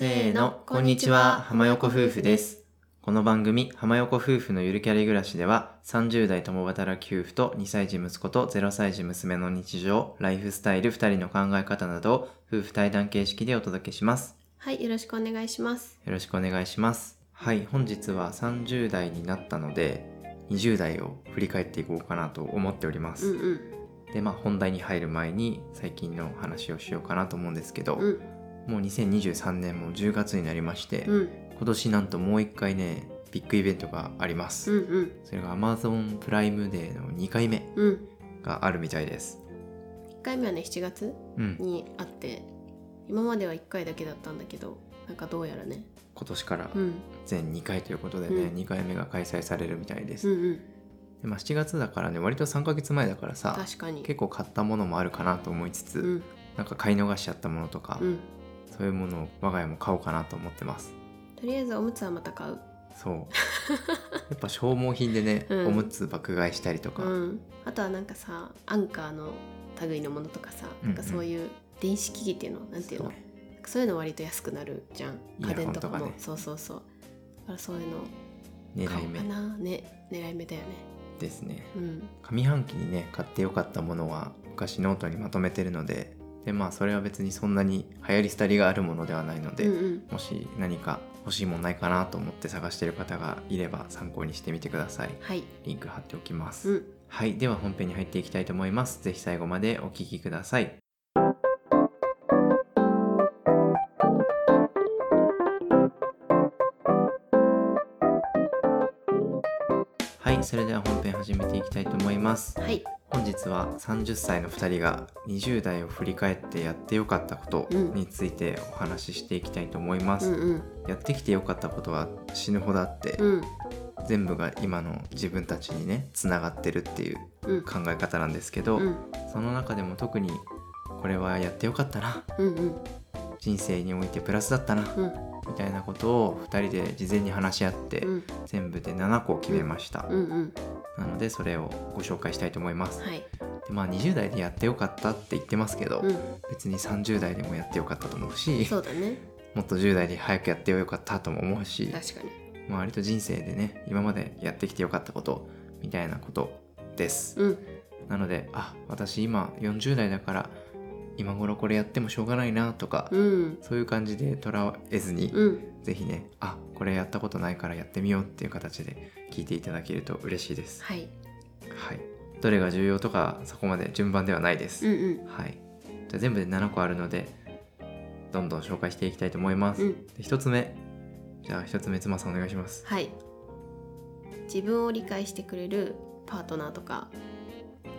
せーの、こんにちは、浜横夫婦です。この番組、浜横夫婦のゆるキャリ暮らしでは、30代共働き夫婦と2歳児息子と0歳児娘の日常、ライフスタイル、2人の考え方などを夫婦対談形式でお届けします。はい、よろしくお願いします。よろしくお願いします。はい、本日は30代になったので、20代を振り返っていこうかなと思っております。うんうん。で、まあ本題に入る前に最近の話をしようかなと思うんですけど、うんもう2023年も10月になりまして、うん今年なんともう一回ねビッグイベントがあります、うんうんそれが Amazon プライムデーの2回目うん。があるみたいです1回目はね、7月うんにあって、今までは1回だけだったんだけど、なんかどうやらね。今年からうん全2回ということでね、うん2回目が開催されるみたいです、うんうん。でまあ、7月だからね割と3ヶ月前だからさ確かに。結構買ったものもあるかなと思いつつ、うんなんか買い逃しちゃったものとか、うん。そういうものを我が家も買おうかなと思ってますとりあえずおむつはまた買う。そうやっぱ消耗品でね、うんおむつ爆買いしたりとか、うん。あとはなんかさ、アンカーの類のものとかさ、うんうんなんかそういう電子機器っていうの、なんていうの？そそういうの割と安くなるじゃん。イヤホン家電とかも。とかねそうそうそう。だからそういうの狙いう目かな。ね、狙い目だよね。ですねうん。上半期にね買ってよかったものは昔ノートにまとめてるのででまあそれは別にそんなに流行り廃りがあるものではないので、うんうん。もし何か欲しいもんないかなと思って探してる方がいれば参考にしてみてくださいはい。リンク貼っておきます、うん。はいでは本編に入っていきたいと思いますぜひ最後までお聞きくださいはいそれでは本編始めていきたいと思いますはい。本日は30歳の2人が20代を振り返ってやってよかったことうんについてお話ししていきたいと思います、うんうん。やってきてよかったことは死ぬほどあって、うん。全部が今の自分たちにねつながってるっていううん。考え方なんですけど、うん。その中でも特にこれはやってよかったなうんうん。人生においてプラスだったなうん。みたいなことを2人で事前に話し合って、うん。全部で7個決めました、うんうん。なのでそれをご紹介したいと思います、はい。でまあ20代でやってよかったって言ってますけど、うん。別に30代でもやってよかったと思うしそうだね。もっと10代で早くやってよかったとも思うし、確かに。まあ、割と人生でね今までやってきてよかったことみたいなことです、うん。なのであ私今40代だから今頃これやってもしょうがないなとか、うん。そういう感じでとらわれずに、うん。ぜひねあこれやったことないからやってみようっていう形で聞いていただけると嬉しいです。はい。はい。どれが重要とかそこまで順番ではないです、うんうん。はい。じゃあ全部で7個あるのでどんどん紹介していきたいと思います、うん。で1つ目。じゃあ1つ目妻さんお願いします。はい。自分を理解してくれるパートナーとか、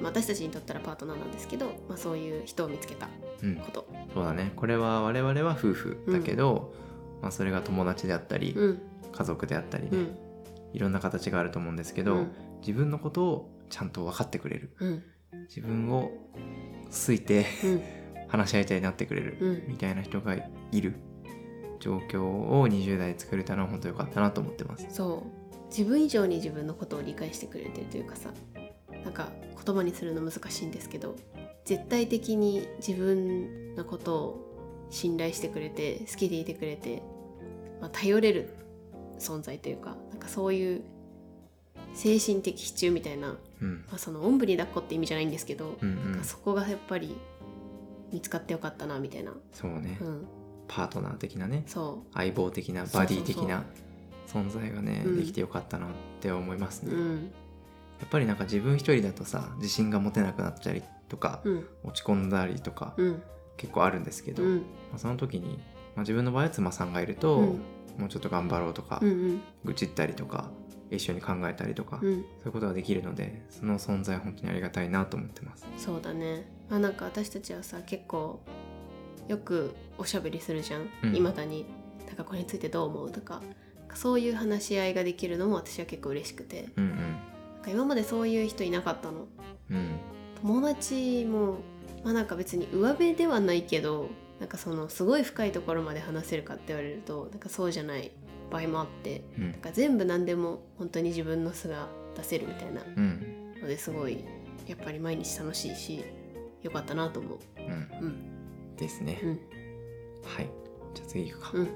まあ私たちにとったらパートナーなんですけど、まあそういう人を見つけたうん。こと。そうだね。これは我々は夫婦だけど、まあ、それが友達であったり、うん。家族であったりね、うん。いろんな形があると思うんですけど、うん自分のことをちゃんと分かってくれるうん。自分を好いてうん。話し合いたいになってくれる、うんみたいな人がいる状況を20代で作れたのは本当良かったなと思ってますそう。自分以上に自分のことを理解してくれてるというかさ、なんか言葉にするの難しいんですけど、絶対的に自分のことを信頼してくれて、好きでいてくれて、まあ、頼れる存在というか、なんかそういう精神的支柱みたいな、うんまあ、そのおんぶに抱っこって意味じゃないんですけど、うんうんなんかそこがやっぱり見つかってよかったなみたいな。そうね、うん、パートナー的なねそ相棒的なバディ的な存在がねうんできてよかったなって思いますう。ね、やうん。っぱりなんか自分一人だとさ自信が持てなくなったりとか、うん。落ち込んだりとか、うん。結構あるんですけど、うん。まあ、その時に、まあ、自分の場合は妻さんがいると、うんもうちょっと頑張ろうとか、うん。うん。愚痴ったりとか一緒に考えたりとか、うん。そういうことができるのでその存在は本当にありがたいなと思ってます。そうだね。まあなんか私たちはさ結構よくおしゃべりするじゃん。うんいまだに。だからこれについてどう思うとか。そういう話し合いができるのも私は結構嬉しくて。うんなんか今までそういう人いなかったの。うんうん友達もまあなんか別に上辺ではないけどなんかそのすごい深いところまで話せるかって言われるとなんかそうじゃない場合もあってうん。なんか全部何でも本当に自分の素が出せるみたいなうん。のですごいやっぱり毎日楽しいしよかったなと思う。うん。うん。ですね。うん。はい。じゃあ次行くか。うん。じ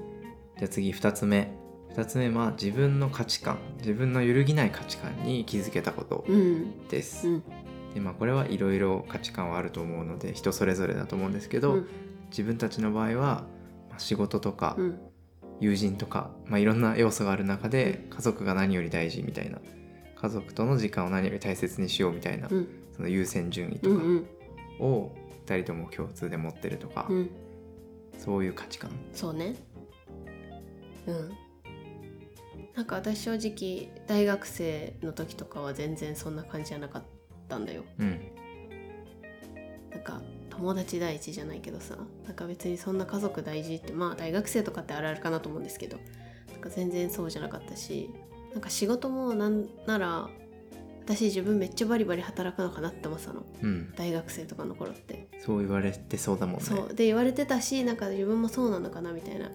ゃあ次2つ目。2つ目は自分の価値観。自分の揺るぎない価値観に気づけたことうん。です、うん。でまあこれはいろいろ価値観はあると思うので人それぞれだと思うんですけど、うん自分たちの場合は、まあ仕事とかうん。友人とか、まあ、いろんな要素がある中で家族が何より大事みたいな家族との時間を何より大切にしようみたいな、うん。その優先順位とかを2人とも共通で持ってるとか、うん。そういう価値観。そうね。うん。なんか私正直大学生の時とかは全然そんな感じじゃなかったんだよ。うん。なんか友達第一じゃないけどさなんか別にそんな家族大事ってまあ大学生とかってあるあるかなと思うんですけどなんか全然そうじゃなかったしなんか仕事もなんなら私自分めっちゃバリバリ働くのかなって思ってたの。うん。大学生とかの頃って。そう言われてそうだもんね。そう。で言われてたしなんか自分もそうなのかなみたいな。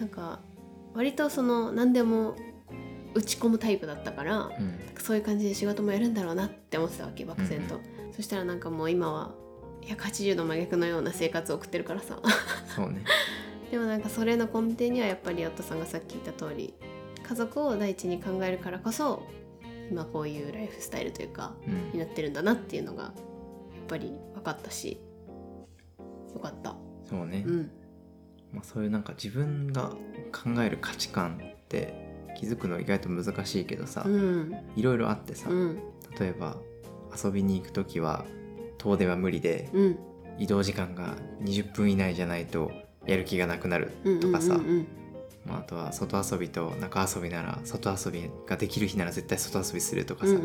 なんか割とその何でも打ち込むタイプだったからうん。そういう感じで仕事もやるんだろうなって思ってたわけ漠然と、うん。そしたらなんかもう今は180度真逆のような生活を送ってるからさ。そうね。でもなんかそれの根底にはやっぱり夫さんがさっき言った通り家族を第一に考えるからこそ今こういうライフスタイルというかうん。になってるんだなっていうのがやっぱり分かったしよかった。そうね、うん。まあ、そういうなんか自分が考える価値観って気づくの意外と難しいけどさ、うん。いろいろあってさ、うん。例えば遊びに行く時は遠出は無理でうん。移動時間が20分以内じゃないとやる気がなくなるうんとかさ、まあ、あとは外遊びと中遊びなら外遊びができる日なら絶対外遊びするとかさ、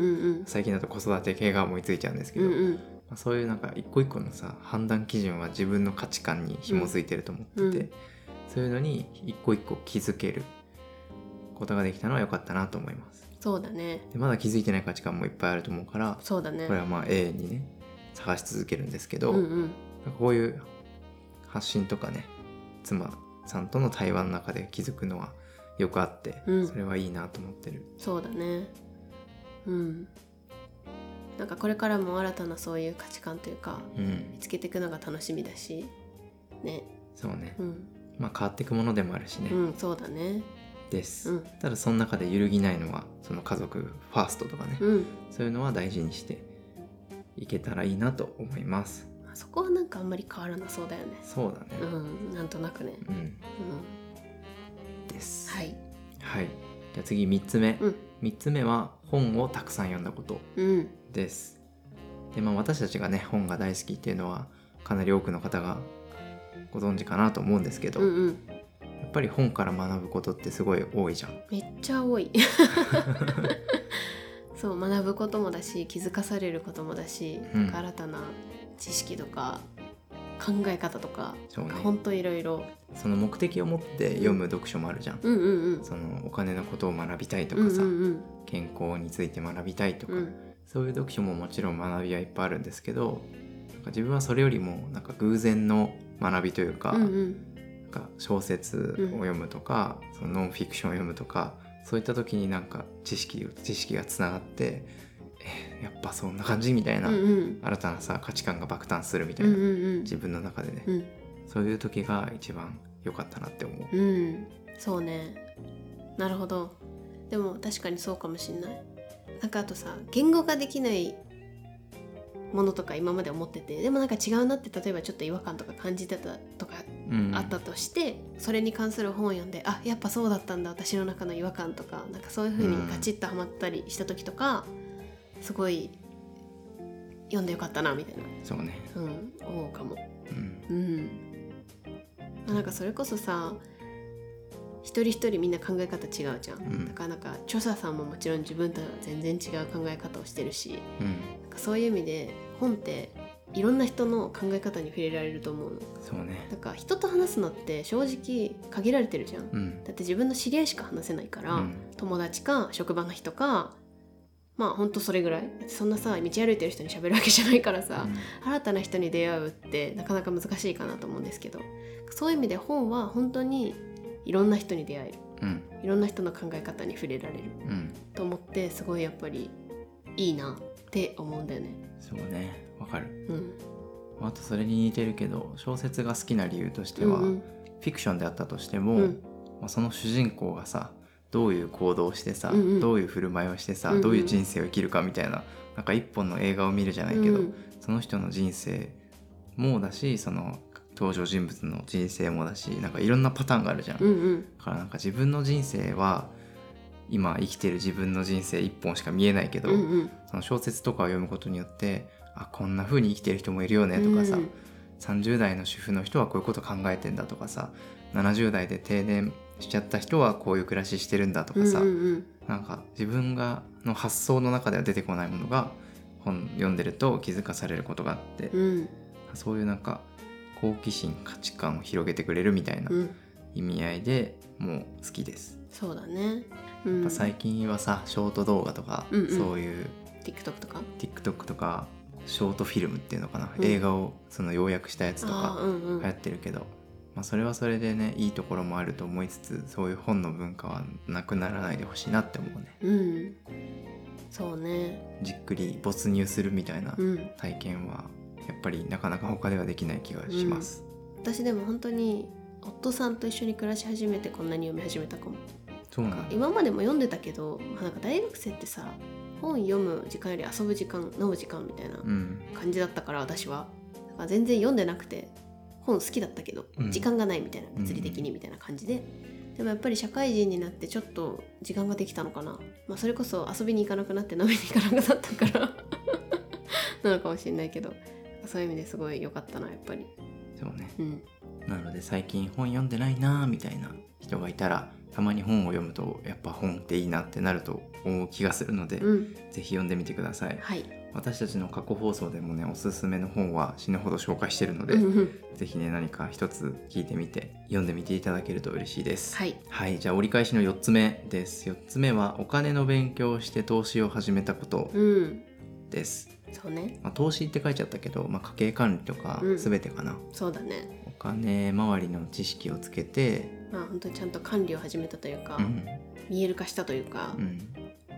最近だと子育て系が思いついちゃうんですけど、まうんうん。あ、そういうなんか一個一個のさ判断基準は自分の価値観に紐づいてると思ってて、うん。うんそういうのに一個一個気づけることができたのは良かったなと思います。そうだね。でまだ気づいてない価値観もいっぱいあると思うからそうだね。これはまあ永遠にね探し続けるんですけど、うんうん。こういう発信とかね妻さんとの対話の中で気づくのはよくあって、うん。それはいいなと思ってる。そうだね。うん。なんかこれからも新たなそういう価値観というかうん。見つけていくのが楽しみだしね。そうね。うん。まあ変わっていくものでもあるしね、うんそうだね。です、うん。ただその中で揺るぎないのはその家族ファーストとかね、うん。そういうのは大事にしていけたらいいなと思います。そこはなんかあんまり変わらなそうだよね。そうだね。うんなんとなくね。うん、うん。ですはい。はい。じゃあ次3つ目、うん。3つ目は本をたくさん読んだこと。うん。です。でまあ私たちがね本が大好きっていうのはかなり多くの方がご存知かなと思うんですけど、うんうん。やっぱり本から学ぶことってすごい多いじゃん。めっちゃ多い そう学ぶこともだし気づかされることもだし、うん。なんか新たな知識とか考え方とかそうね。ほんといろいろ。その目的を持って読む読書もあるじゃん、うんうんうん。そのお金のことを学びたいとうんかさ、うんうん健康について学びたいとか、うん。そういう読書ももちろん学びはいっぱいあるんですけどなんか自分はそれよりもなんか偶然の学びというか,、うんうん。なんか小説を読むとか、そのノンフィクションを読むとかそういった時になんか知識知識がつながってえやっぱそんな感じみたいな、うんうん。新たなさ価値観が爆誕するみたいな、うんうんうん。自分の中でね、うん。そういう時が一番良かったなって思う。うん。そうね。なるほど。でも確かにそうかもしんない。なんかあとさ言語化できないものとか今まで思っててでもなんか違うなって例えばちょっと違和感とか感じてたとかうんあったとして、それに関する本を読んであやっぱそうだったんだ私の中の違和感とかなんかそういう風にガチッとハマったりした時とか、すごい読んでよかったなみたいな、そうね、うん、思うかも。うん。うん、まあなんかそれこそさ一人一人みんな考え方違うじゃん、ん。だからなんか著者さんももちろん自分とは全然違う考え方をしてるしうん、なんかそういう意味で本っていろんな人の考え方に触れられると思うの。そうね。なんか人と話すのって正直限られてるじゃん、うん。だって自分の知り合いしか話せないから、うん。友達か職場の人かまあほんとそれぐらい。そんなさ道歩いてる人に喋るわけじゃないからさ、新たな人に出会うってなかなか難しいかなと思うんですけど。そういう意味で本は本当にいろんな人に出会える。うん。いろんな人の考え方に触れられる。うん。と思ってすごいやっぱりいいなって思うんだよね。そうねわかる。うん、あとそれに似てるけど小説が好きな理由としては、うんフィクションであったとしても、うん。まあ、その主人公がさどういう行動をしてさ、うんうん。どういう振る舞いをしてさ、うんうん。どういう人生を生きるかみたいななんか一本の映画を見るじゃないけど、うん。その人の人生もだしその登場人物の人生もだしなんかいろんなパターンがあるじゃん。うんうん。だからなんか自分の人生は今生きてる自分の人生一本しか見えないけど、うんうん。その小説とかを読むことによってあこんな風に生きてる人もいるよねとかさ、うん30代の主婦の人はこういうこと考えてんだとかさ。70代で定年しちゃった人はこういう暮らししてるんだとかさ、うんうんなんか自分がの発想の中では出てこないものが本読んでると気づかされることがあって、うんうん。そういうなんか好奇心価値観を広げてくれるみたいなうん。意味合いでもう好きです。そうだね、うん、やっぱ最近はさショート動画とか、うんうん。そういう TikTok とか。TikTok とかショートフィルムっていうのかな、うん。映画をその要約したやつとかうんうん。流行ってるけど、まあ、それはそれでねいいところもあると思いつつそういう本の文化はなくならないでほしいなって思うね。うん。そうね。じっくり没入するみたいなうん。体験はやっぱりなかなか他ではできない気がします、私でも本当に夫さんと一緒に暮らし始めてこんなに読み始めたかも。そうなんだ。今までも読んでたけど、まあ、なんか大学生ってさ本読む時間より遊ぶ時間飲む時間みたいなうん。感じだったから私は。だから全然読んでなくて本好きだったけど、うん。時間がないみたいな物理的にみたいな感じで、でもやっぱり社会人になってちょっと時間ができたのかな、まあ、それこそ遊びに行かなくなって飲みに行かなくなったから。なのかもしれないけど。そういう意味ですごい良かったなやっぱり。そうね。うん。なので最近本読んでないなーみたいな人がいたらたまに本を読むとやっぱ本っていいなってなると思う気がするので、うん。ぜひ読んでみてください。はい。私たちの過去放送でもねおすすめの本は死ぬほど紹介してるので、うんうん。ぜひね何か一つ聞いてみて読んでみていただけると嬉しいです。はい。はい。じゃあ折り返しの4つ目です。4つ目はお金の勉強をして投資を始めたことうん。です、そうね。まあ、投資って書いちゃったけど、まあ、家計管理とかうん。全てかな、そうだね。お金周りの知識をつけてまあ本当にちゃんと管理を始めたというか、うん、見える化したというかう、ん、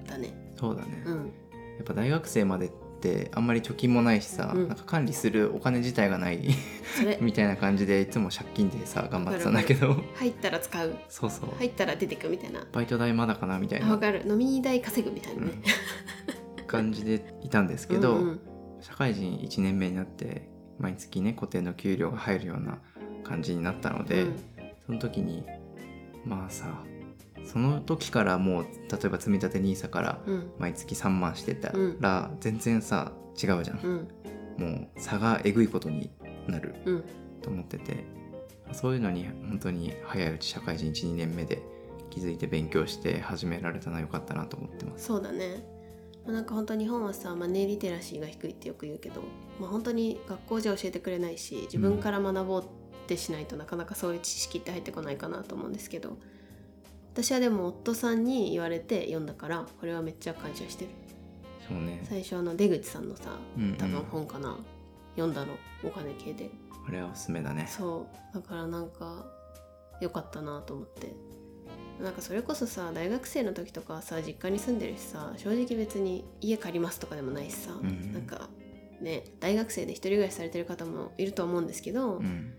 だね。そうだね、やうん。っぱ大学生までってあんまり貯金もないしさ、うん。なんか管理するお金自体がないそれ。みたいな感じでいつも借金でさ頑張ってたんだけど。入ったら使う。そうそう、入ったら出てくみたいな。バイト代まだかなみたいな。あわかる。飲み代稼ぐみたいなね、感じでいたんですけど、うんうん。社会人1年目になって毎月ね固定の給料が入るような感じになったので、うん。その時にまあさその時からもう例えば積み立て NISA からうん。毎月3万してたうん。ら全然さ違うじゃん、うん。もう差がえぐいことになるうん。と思っててそういうのに本当に早いうち社会人12年目で気づいて勉強して始められたのは良かったなと思ってます。そうだね。まあなんか本当日本はさマネーリテラシーが低いってよく言うけど、まあ、本当に学校じゃ教えてくれないし自分から学ぼうってしないとなかなかそういう知識って入ってこないかなと思うんですけど私はでも夫さんに言われて読んだからこれはめっちゃ感謝してる。そうね。最初あの出口さんのさうんうん。多分本かな、読んだのお金系で。あれはおすすめだね。そう。だからなんか良かったなと思って。なんかそれこそさ大学生の時とかはさ実家に住んでるしさ正直別に家借りますとかでもないしさ、うん。なんかね大学生で一人暮らしされてる方もいると思うんですけど、うん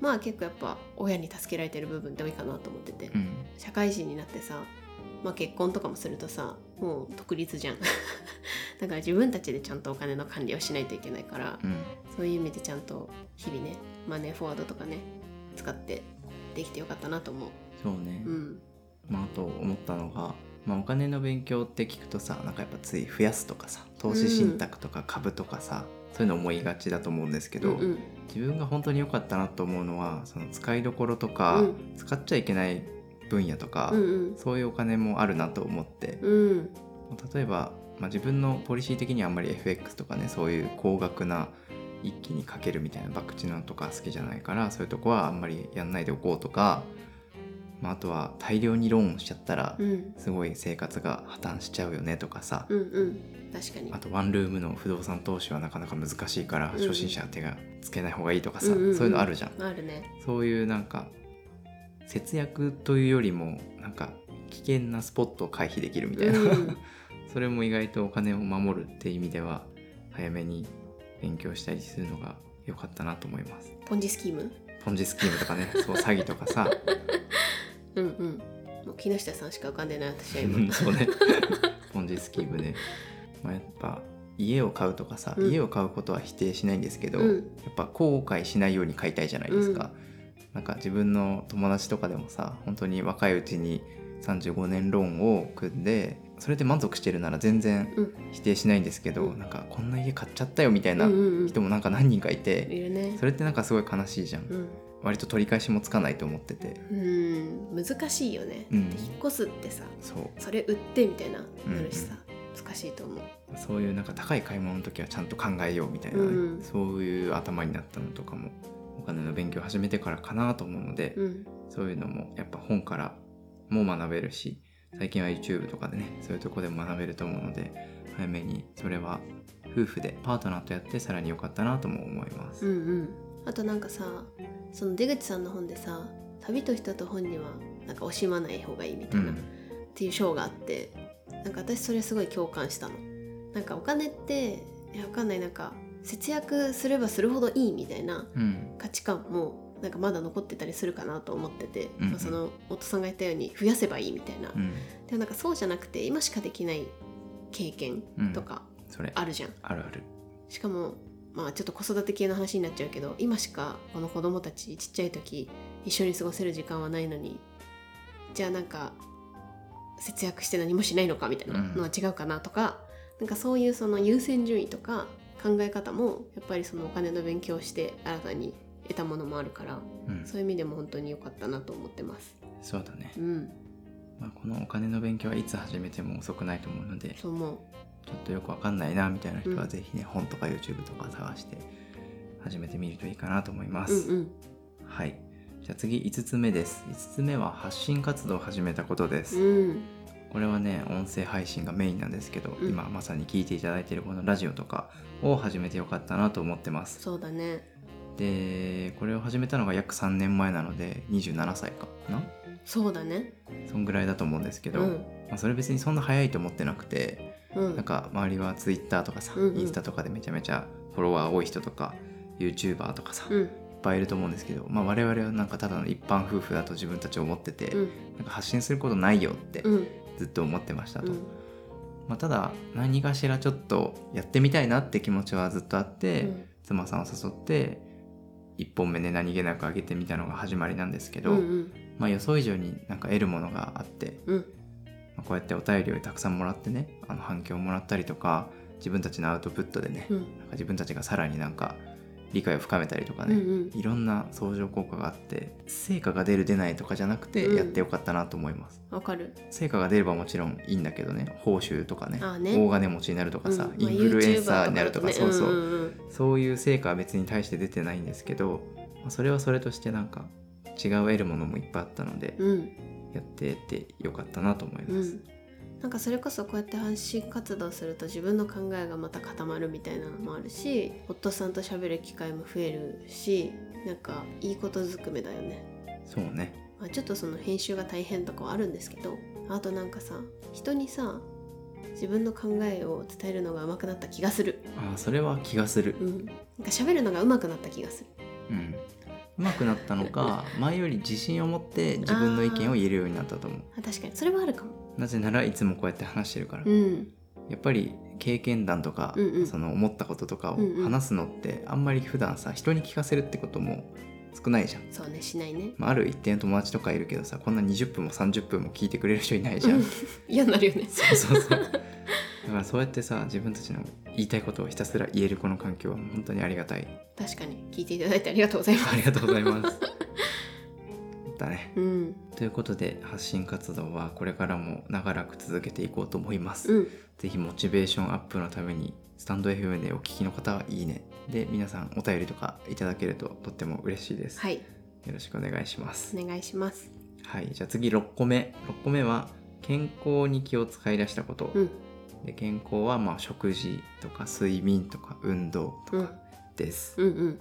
まあ結構やっぱ親に助けられてる部分って多いかなと思ってて、うん。社会人になってさまあ結婚とかもするとさもう独立じゃん。だから自分たちでちゃんとお金の管理をしないといけないから、うん。そういう意味でちゃんと日々ねマネーフォワードとかね使ってできてよかったなと思う。そうね、うん、まあ、あと思ったのが、まあ、お金の勉強って聞くとさなんかやっぱつい増やすとかさ投資信託とか株とかさ、そういうの思いがちだと思うんですけど、うんうん。自分が本当に良かったなと思うのはその使いどころとか、うん。使っちゃいけない分野とか、うんうん。そういうお金もあるなと思って、うん。例えば、まあ、自分のポリシー的にはあんまり FX とかねそういう高額な一気にかけるみたいな博打のとか好きじゃないからそういうとこはあんまりやんないでおこうとか、まあ、あとは大量にローンしちゃったらうん。すごい生活が破綻しちゃうよねとかさ、うんうん。確かに。あとワンルームの不動産投資はなかなか難しいからうん初心者は手がつけない方がいいとかさ、うんうんうん。そういうのあるじゃん。あるね。そういうなんか節約というよりもなんか危険なスポットを回避できるみたいな、うん。それも意外とお金を守るって意味では早めに勉強したりするのが良かったなと思います。ポンジスキーム？ポンジスキームとかねそう詐欺とかさ うんうん。もう木下さんしか浮かんでない私は今。そうね。ポンジスキームね、まあ、やっぱ家を買うとかさ、うん。家を買うことは否定しないんですけど、うん。やっぱ後悔しないように買いたいじゃないですか、なんか自分の友達とかでもさ本当に若いうちに35年ローンを組んでそれで満足してるなら全然うん。否定しないんですけど、うん。なんかこんな家買っちゃったよみたいなうんうんうん。人もなんか何人かいて、いるね。それってなんかすごい悲しいじゃん、うん割と取り返しもつかないと思ってて。うん難しいよね、うん。引っ越すってさそう。それ売ってみたいななるしさ、難しいと思う。そういうなんか高い買い物の時はちゃんと考えようみたいなね、うん。そういう頭になったのとかもお金の勉強を始めてからかなと思うので、うん。そういうのもやっぱ本からも学べるし最近は YouTube とかでねそういうとこでも学べると思うので早めにそれは夫婦でパートナーとやってさらに良かったなとも思います。うんうん。あとなんかさその出口さんの本でさ旅と人と本にはなんか惜しまない方がいいみたいな、うん。っていう章があってなんか私それすごい共感したの。なんかお金っていやわかんない。なんか節約すればするほどいいみたいなうん。価値観もなんかまだ残ってたりするかなと思ってて、うんうん。まあ、その夫さんが言ったように増やせばいいみたいな、うん。でもなんかそうじゃなくて今しかできない経験とかそれ。あるじゃん、あるある。しかもまあちょっと子育て系の話になっちゃうけど今しかこの子供たちちっちゃい時一緒に過ごせる時間はないのにじゃあなんか節約して何もしないのかみたいなのは違うかなとか、なんかそういうその優先順位とか考え方もやっぱりそのお金の勉強をして新たに得たものもあるからうん、そういう意味でも本当に良かったなと思ってます。そうだねう。ん、まあ、このお金の勉強はいつ始めても遅くないと思うのでそう思う。ちょっとよくわかんないなみたいな人うんはぜひね、本とか YouTube とか探して始めてみるといいかなと思います。うんうん。はい。じゃあ次5つ目です。5つ目は発信活動を始めたことです。うん。これはね、音声配信がメインなんですけど、うん今まさに聞いていただいているこのラジオとかを始めてよかったなと思ってます。そうだね。で、これを始めたのが約3年前なので、27歳かな？そうだね。そんぐらいだと思うんですけど、うん。まあ、それ別にそんな早いと思ってなくて、うん。なんか周りは Twitter とかさ、うんうんインスタとかでめちゃめちゃフォロワー多い人とか YouTuber とかさ、いっうん。ぱいいると思うんですけど、まあ、我々はなんかただの一般夫婦だと自分たち思ってて、うん。なんか発信することないよってうん。ずっと思ってましたと、うん。まあ、ただ何かしらちょっとやってみたいなって気持ちはずっとあって、うん妻さんを誘って1本目で何気なく上げてみたのが始まりなんですけど、うんうんまあ、予想以上になんか得るものがあって、うんまあ、こうやってお便りをたくさんもらってねあの反響をもらったりとか自分たちのアウトプットでね、うん。なんか自分たちがさらになんか理解を深めたりとかね、うんうん。いろんな相乗効果があって成果が出る出ないとかじゃなくてうん。やってよかったなと思います、わかる。成果が出ればもちろんいいんだけどね報酬とかねああね。大金持ちになるとかさ、うん。インフルエンサーになるとか、YouTuber そうそう、だねんんん。そういう成果は別に対して出てないんですけど、まあそれはそれとしてなんか違う得るものもいっぱいあったので、うんやってってよかったなと思います、うん。なんかそれこそこうやって発信活動すると自分の考えがまた固まるみたいなのもあるし夫さんと喋る機会も増えるしなんかいいことずくめだよね、そうね。まあ、ちょっとその編集が大変とかはあるんですけどあとなんかさ人にさ自分の考えを伝えるのが上手くなった気がする。ああそれは気がする。うん。なんか喋るのが上手くなった気がする。うん上手くなったのか 前より自信を持って自分の意見を言えるようになったと思う。あ確かに。それはあるかも。なぜならいつもこうやって話してるから、うん。やっぱり経験談とか、うんうん。その思ったこととかを話すのってあんまり普段さ人に聞かせるってことも少ないじゃん、そうねしないね。まあ、ある一定の友達とかいるけどさこんな20分も30分も聞いてくれる人いないじゃん。嫌になるよね。そうそうそうだからそうやってさ自分たちの言いたいことをひたすら言えるこの環境は本当にありがたい。確かに。聞いていただいてありがとうございます。ありがとうございます。だね。うん。ということで発信活動はこれからも長らく続けていこうと思います、うん。ぜひモチベーションアップのためにスタンド FM でお聞きの方はいいね。で皆さんお便りとかいただけるととっても嬉しいです、はい。よろしくお願いします。お願いします。はい。じゃあ次6個目。6個目は健康に気を使い出したこと、うんで健康はまあ食事とか睡眠とか運動とうん。かです、うんうん。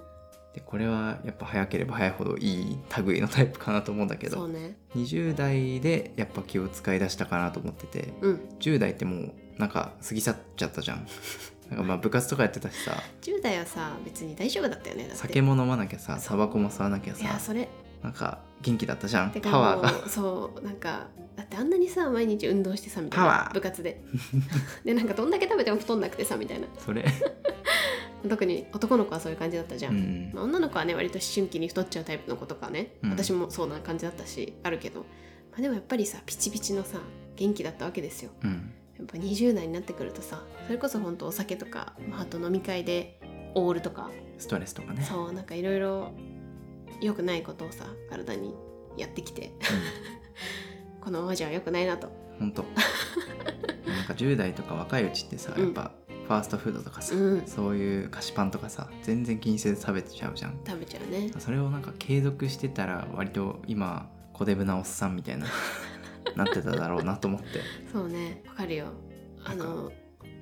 でこれはやっぱ早ければ早いほどいい類のタイプかなと思うんだけどね。20代でやっぱ気を使い出したかなと思っててうん。10代ってもうなんか過ぎ去っちゃったじゃん。なんかまあ部活とかやってたしさ。10代はさ別に大丈夫だったよね酒も飲まなきゃさタバコも吸わなきゃいやさそれなんか元気だったじゃん。パワーが。そうなんかだってあんなにさ毎日運動してさみたいな部活で。でなんかどんだけ食べても太んなくてさみたいな。それ。特に男の子はそういう感じだったじゃ、うん。んまあ女の子はね割と思春期に太っちゃうタイプの子とかね、うん。私もそうな感じだったしあるけど、まあ、でもやっぱりさピチピチのさ元気だったわけですよ。うん。やっぱ20代になってくるとさそれこそ本当お酒とか、まあ、あと飲み会でオールとか。ストレスとかね。そうなんかいろいろ良くないことをさ体にやってきて このままじゃ良くないなと。うん、ほんとなんか10代とか若いうちってさうん。やっぱファーストフードとかさ、うん。そういう菓子パンとかさ全然気にせず食べちゃうじゃん。食べちゃうね。それをなんか継続してたら割と今小デブなおっさんみたいな なってただろうなと思って。そうね。わかるよ。あなの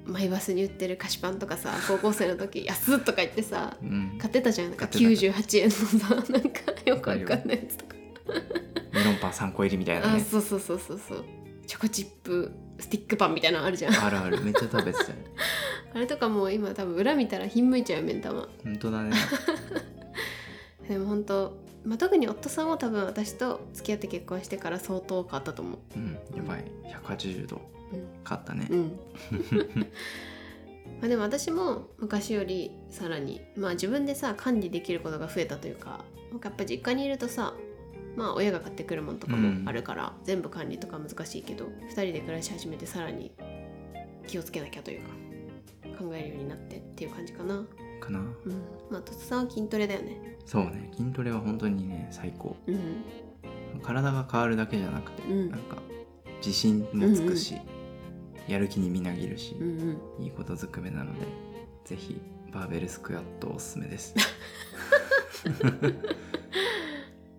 マイバスに売ってる菓子パンとかさ高校生の時安っとか言ってさうん。買ってたじゃん。なんか買って98円のさなんかよくわかんないやつとか。メロンパン3個入りみたいなあねそうそうそうそうそう。チョコチップスティックパンみたいなのあるじゃん。あるある。めっちゃ食べてたよ。あれとかもう今多分裏見たらひんむいちゃうよ目ん玉本当だね。でも本当まあ、特に夫さんは多分私と付き合って結婚してから相当変わったと思う。うんやばい。180度うん変わったね。うん。まあでも私も昔よりさらにまあ自分でさ管理できることが増えたというかなんかやっぱ実家にいるとさまあ親が買ってくるものとかもあるから、全部管理とか難しいけど2人で暮らし始めてさらに気をつけなきゃというか考えるようになってっていう感じかな。かな。うん。まあとつさんは筋トレだよね。そうね。筋トレは本当にね最高。うん。体が変わるだけじゃなくて、うん。なんか自信もつくし、やる気にみなぎるし、うんうん。いいことずくめなのでぜひバーベルスクワットおすすめです。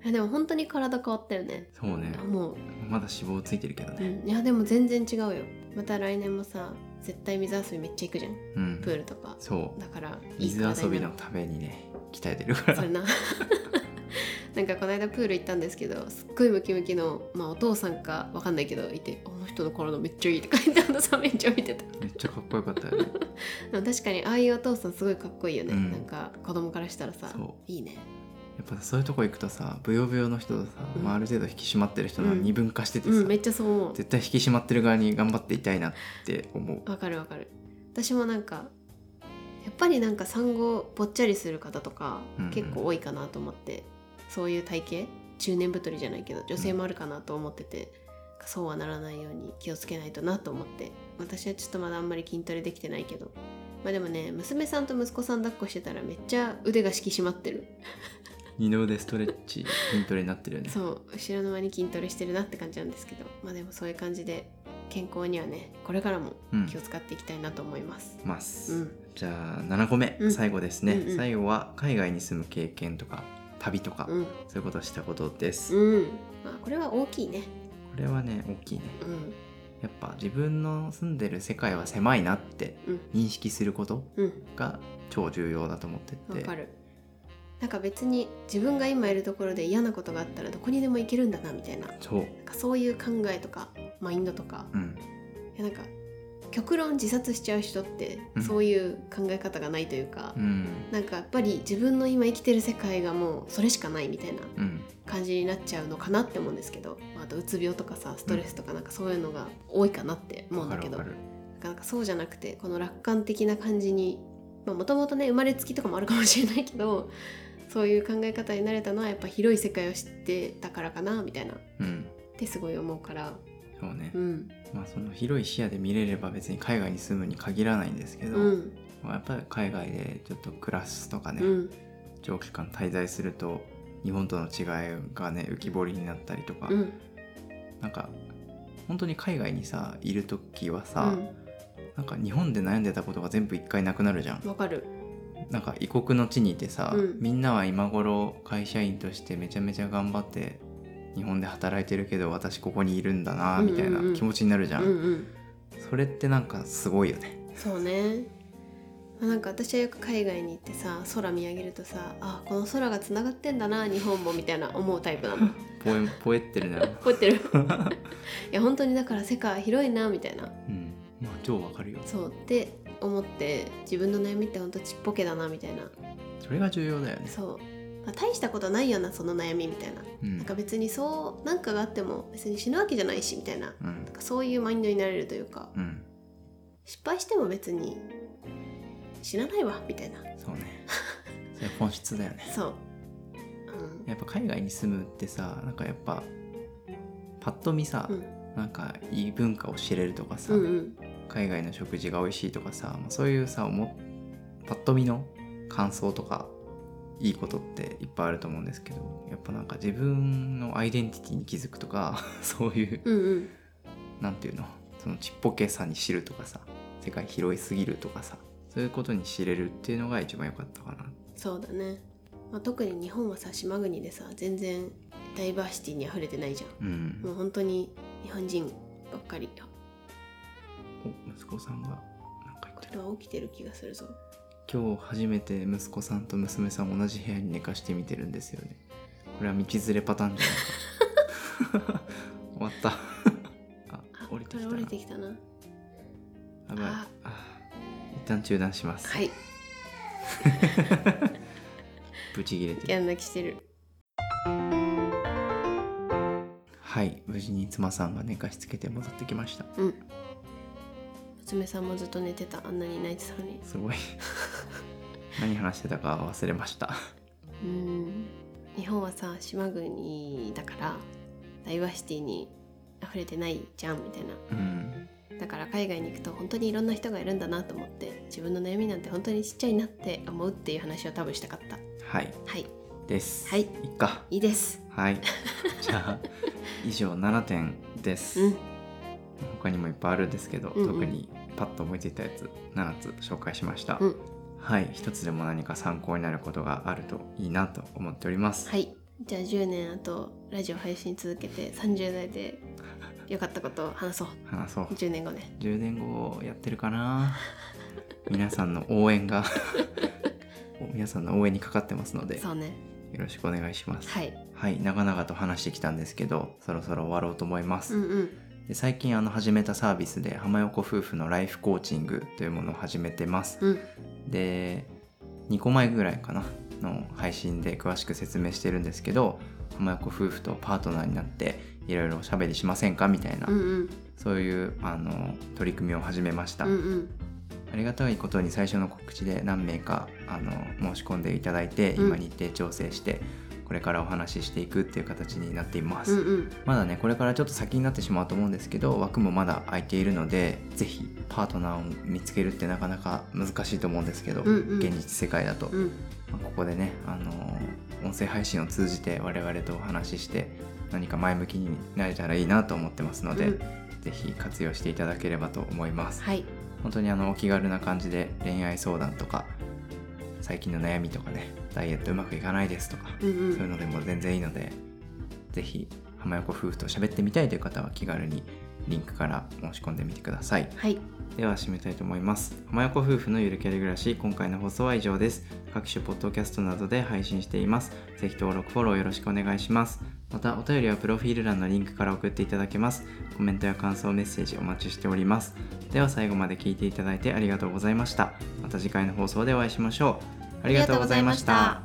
えでも本当に体変わったよね。そうね。もう。まだ脂肪ついてるけどね。うん、いやでも全然違うよ。また来年もさ絶対水遊びめっちゃ行くじゃん。うん、プールとか。そう。だから水遊びのためにね鍛えてるから。それな なんかこの間プール行ったんですけどすっごいムキムキの、まあ、お父さんかわかんないけどいて「あの人の体めっちゃいい」って書いてあのさめっちゃ見て。ためっちゃかっこよかったよね。でも確かにああいうお父さんすごいかっこいいよね、うん。なんか子供からしたらさいいね。やっぱそういうとこ行くとさブヨブヨの人とさ、うん。まあ、ある程度引き締まってる人のうん。二分化しててさ、うんめっちゃそう思う。絶対引き締まってる側に頑張っていたいなって思う。わかるわかる。私もなんかやっぱりなんか産後ぽっちゃりする方とかうんうん。結構多いかなと思って、そういう体型？中年太りじゃないけど女性もあるかなと思ってて、そうはならないように気をつけないとなと思って。私はちょっとまだあんまり筋トレできてないけど。まあでもね娘さんと息子さん抱っこしてたらめっちゃ腕が引き締まってる。二の腕ストレッチ筋トレになってるよね。そう後ろの間に筋トレしてるなって感じなんですけど。まあでもそういう感じで健康にはねこれからもうん。気を使っていきたいなと思います。ます、うん。じゃあ7個目、うん。最後ですね、うんうん。最後は海外に住む経験とか旅とか、うん。そういうことをしたことです、うん、まあこれは大きいね。これはね大きいね。うん、やっぱ自分の住んでる世界は狭いなってうん、認識することうん、が超重要だと思ってて。わかる。なんか別に自分が今いるところで嫌なことがあったらどこにでも行けるんだなみたいな。なんそうかそういう考えとかマインドとか、うん。いやなんか極論自殺しちゃう人ってうん。そういう考え方がないというか、うん。なんかやっぱり自分の今生きてる世界がもうそれしかないみたいなうん。感じになっちゃうのかなって思うんですけど、まあ、あとうつ病とかさストレスとかなんかそういうのが多いかなって思うんだけど、わかるわかなかなかそうじゃなくてこの楽観的な感じにもともとね生まれつきとかもあるかもしれないけどそういう考え方になれたのはやっぱ広い世界を知ってたからかなみたいな。うん。てすごい思うから。そうね、うんまあその広い視野で見れれば別に海外に住むに限らないんですけど、うん。まあやっぱり海外でちょっと暮らすとかね、うん。長期間滞在すると日本との違いがね浮き彫りになったりとか、うん。なんか本当に海外にさいる時はうさ、なんか日本で悩んでたことが全部一回なくなるじゃんん。わかる。なんか異国の地にいてさ、うん。みんなは今頃会社員としてめちゃめちゃ頑張って日本で働いてるけど私ここにいるんだなみたいなん気持ちになるじゃん、うんうん。それってなんかすごいよね。そうね。まあなんか私はよく海外に行ってさ空見上げるとさあこの空がつながってんだな日本もみたいな思うタイプなの。ポエポエってるねこうやってる。いや本当にだから世界広いなみたいな。うん。まあ超わかるよ。そうって思って自分の悩みって本当ちっぽけだなみたいな。それが重要だよね。そう、まあ大したことないよなその悩みみたいな。うん。なんか別にそうなんかがあっても別に死ぬわけじゃないしみたいな。うん。なんかそういうマインドになれるというか。うん。失敗しても別に死なないわみたいな。そうね。それ本質だよね。そう、やっぱ海外に住むってさなんかやっぱパッと見さ、うん。なんかいい文化を知れるとかさ、うん、うん。うん海外の食事が美味しいとかさ、まあ、そういうさ思パッと見の感想とかいいことっていっぱいあると思うんですけどやっぱなんか自分のアイデンティティに気づくとか そういううんうん。なんていうの？そのちっぽけさに知るとかさ世界広いすぎるとかさそういうことに知れるっていうのが一番良かったかな。そうだね、まあ、特に日本はさ島国でさ全然ダイバーシティに溢れてないじゃん。うん。もう本当に日本人ばっかりあお息子さんがなんか言ってる起きてる気がするぞ今日初めて息子さんと娘さん同じ部屋に寝かしてみてるんですよね。これは道連れパターンじゃないか。終わった。ああ降りてきた。な降りてきたな。やばい。ああ一旦中断します、はい。ブチ切れてる。ギャン泣きしてる。はい。無事に妻さんが寝かしつけて戻ってきました。うん。娘さんもずっと寝てた。あんなに泣いてたのに。すごい何話してたか忘れました。うん。日本はさ島国だからダイバーシティに溢れてないじゃんみたいな。うん。だから海外に行くと本当にいろんな人がいるんだなと思って自分の悩みなんて本当にちっちゃいなって思うっていう話を多分したかった。はい。はい。です。はい。いっか。いいです。はい。じゃあ以上7点です、うん。他にもいっぱいあるんですけど、うんうん。特にパッと思いついたやつ7つ紹介しました、うんはい一つでも何か参考になることがあるといいなと思っております、はい。じゃあ10年あとラジオ配信続けて30代で良かったことを話そう。話そう。10年後ね。10年後やってるかな？皆さんの応援が。皆さんの応援にかかってますのでよそうね。ろしくお願いします。はい。はい長々と話してきたんですけどそろそろ終わろうと思います、うんうんで最近あの始めたサービスで浜横夫婦のライフコーチングというものを始めてます。うん。で2個前ぐらいかなの配信で詳しく説明してるんですけど浜横夫婦とパートナーになっていろいろおしゃべりしませんか？みたいな、うんうん。そういうあの取り組みを始めました、うんうん。ありがたいことに最初の告知で何名かあの申し込んでいただいて、うん。今日程調整してこれからお話ししていくっていう形になっています、うんうん。まだねこれからちょっと先になってしまうと思うんですけど枠もまだ空いているのでぜひパートナーを見つけるってなかなか難しいと思うんですけど、うんうん。現実世界だと、うん。まあここでね、あのー音声配信を通じて我々とお話しして何か前向きになれたらいいなと思ってますので、うん。ぜひ活用していただければと思います。はい。本当にあのお気軽な感じで恋愛相談とか最近の悩みとかねダイエットうまくいかないですとか、うんうん。そういうのでも全然いいのでぜひ浜横夫婦と喋ってみたいという方は気軽にリンクから申し込んでみてください。はい。では締めたいと思います。浜横夫婦のゆるキャリ暮らし今回の放送は以上です。各種ポッドキャストなどで配信しています。ぜひ登録フォローよろしくお願いします。またお便りはプロフィール欄のリンクから送っていただけます。コメントや感想メッセージお待ちしております。では最後まで聞いていただいてありがとうございました。また次回の放送でお会いしましょうありがとうございました。